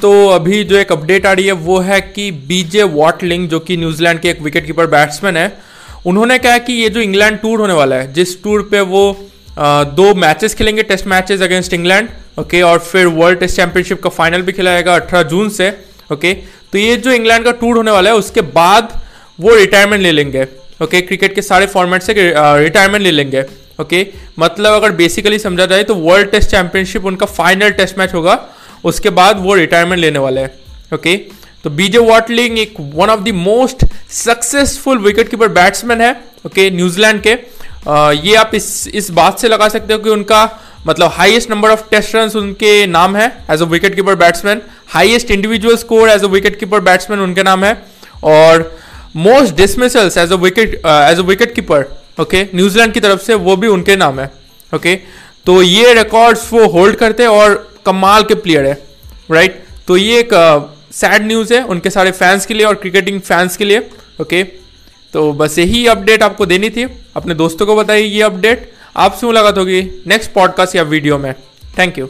तो अभी जो एक अपडेट आ रही है वो है कि बीजे वॉटलिंग जो कि न्यूजीलैंड के एक विकेट कीपर बैट्समैन है उन्होंने कहा कि ये जो इंग्लैंड टूर होने वाला है जिस टूर पे वो आ, दो मैचेस खेलेंगे test matches against England okay और फिर वर्ल्ड टेस्ट चैंपियनशिप का फाइनल भी खिलाएगा अठारह जून से ओके तो ये जो इंग्लैंड का टूर होने वाला है उसके बाद वो रिटायरमेंट ले लेंगे ओके क्रिकेट के सारे फॉर्मेट से रिटायरमेंट ले लेंगे ओके मतलब अगर बेसिकली समझा जाए तो वर्ल्ड टेस्ट चैंपियनशिप उनका फाइनल टेस्ट मैच होगा उसके बाद वो रिटायरमेंट लेने वाले हैं ओके तो बीजे वाटलिंग एक one of the most successful wicket keeper batsman है ओके न्यूजीलैंड के। ये आप इस इस बात से लगा सकते हो कि उनका मतलब highest number of test run उनके नाम है as a wicket keeper batsman highest individual score as a wicket keeper batsman उनके नाम है। और most dismissals as a wicket as a wicket keeper okay New Zealand की तरफ़ से वो भी उनके नाम है ओके okay? तो ये रिकॉर्ड्स वो होल्ड करते हैं और कमाल के प्लेयर है राइट? तो ये एक सैड uh, न्यूज़ है उनके सारे फैंस के लिए और क्रिकेटिंग फैंस के लिए ओके? तो बस यही अपडेट आपको देनी थी अपने दोस्तों को बताइए ये अपडेट आपसे मुलाकात होगी नेक्स्ट पॉडकास्ट या वीडियो में थैंक यू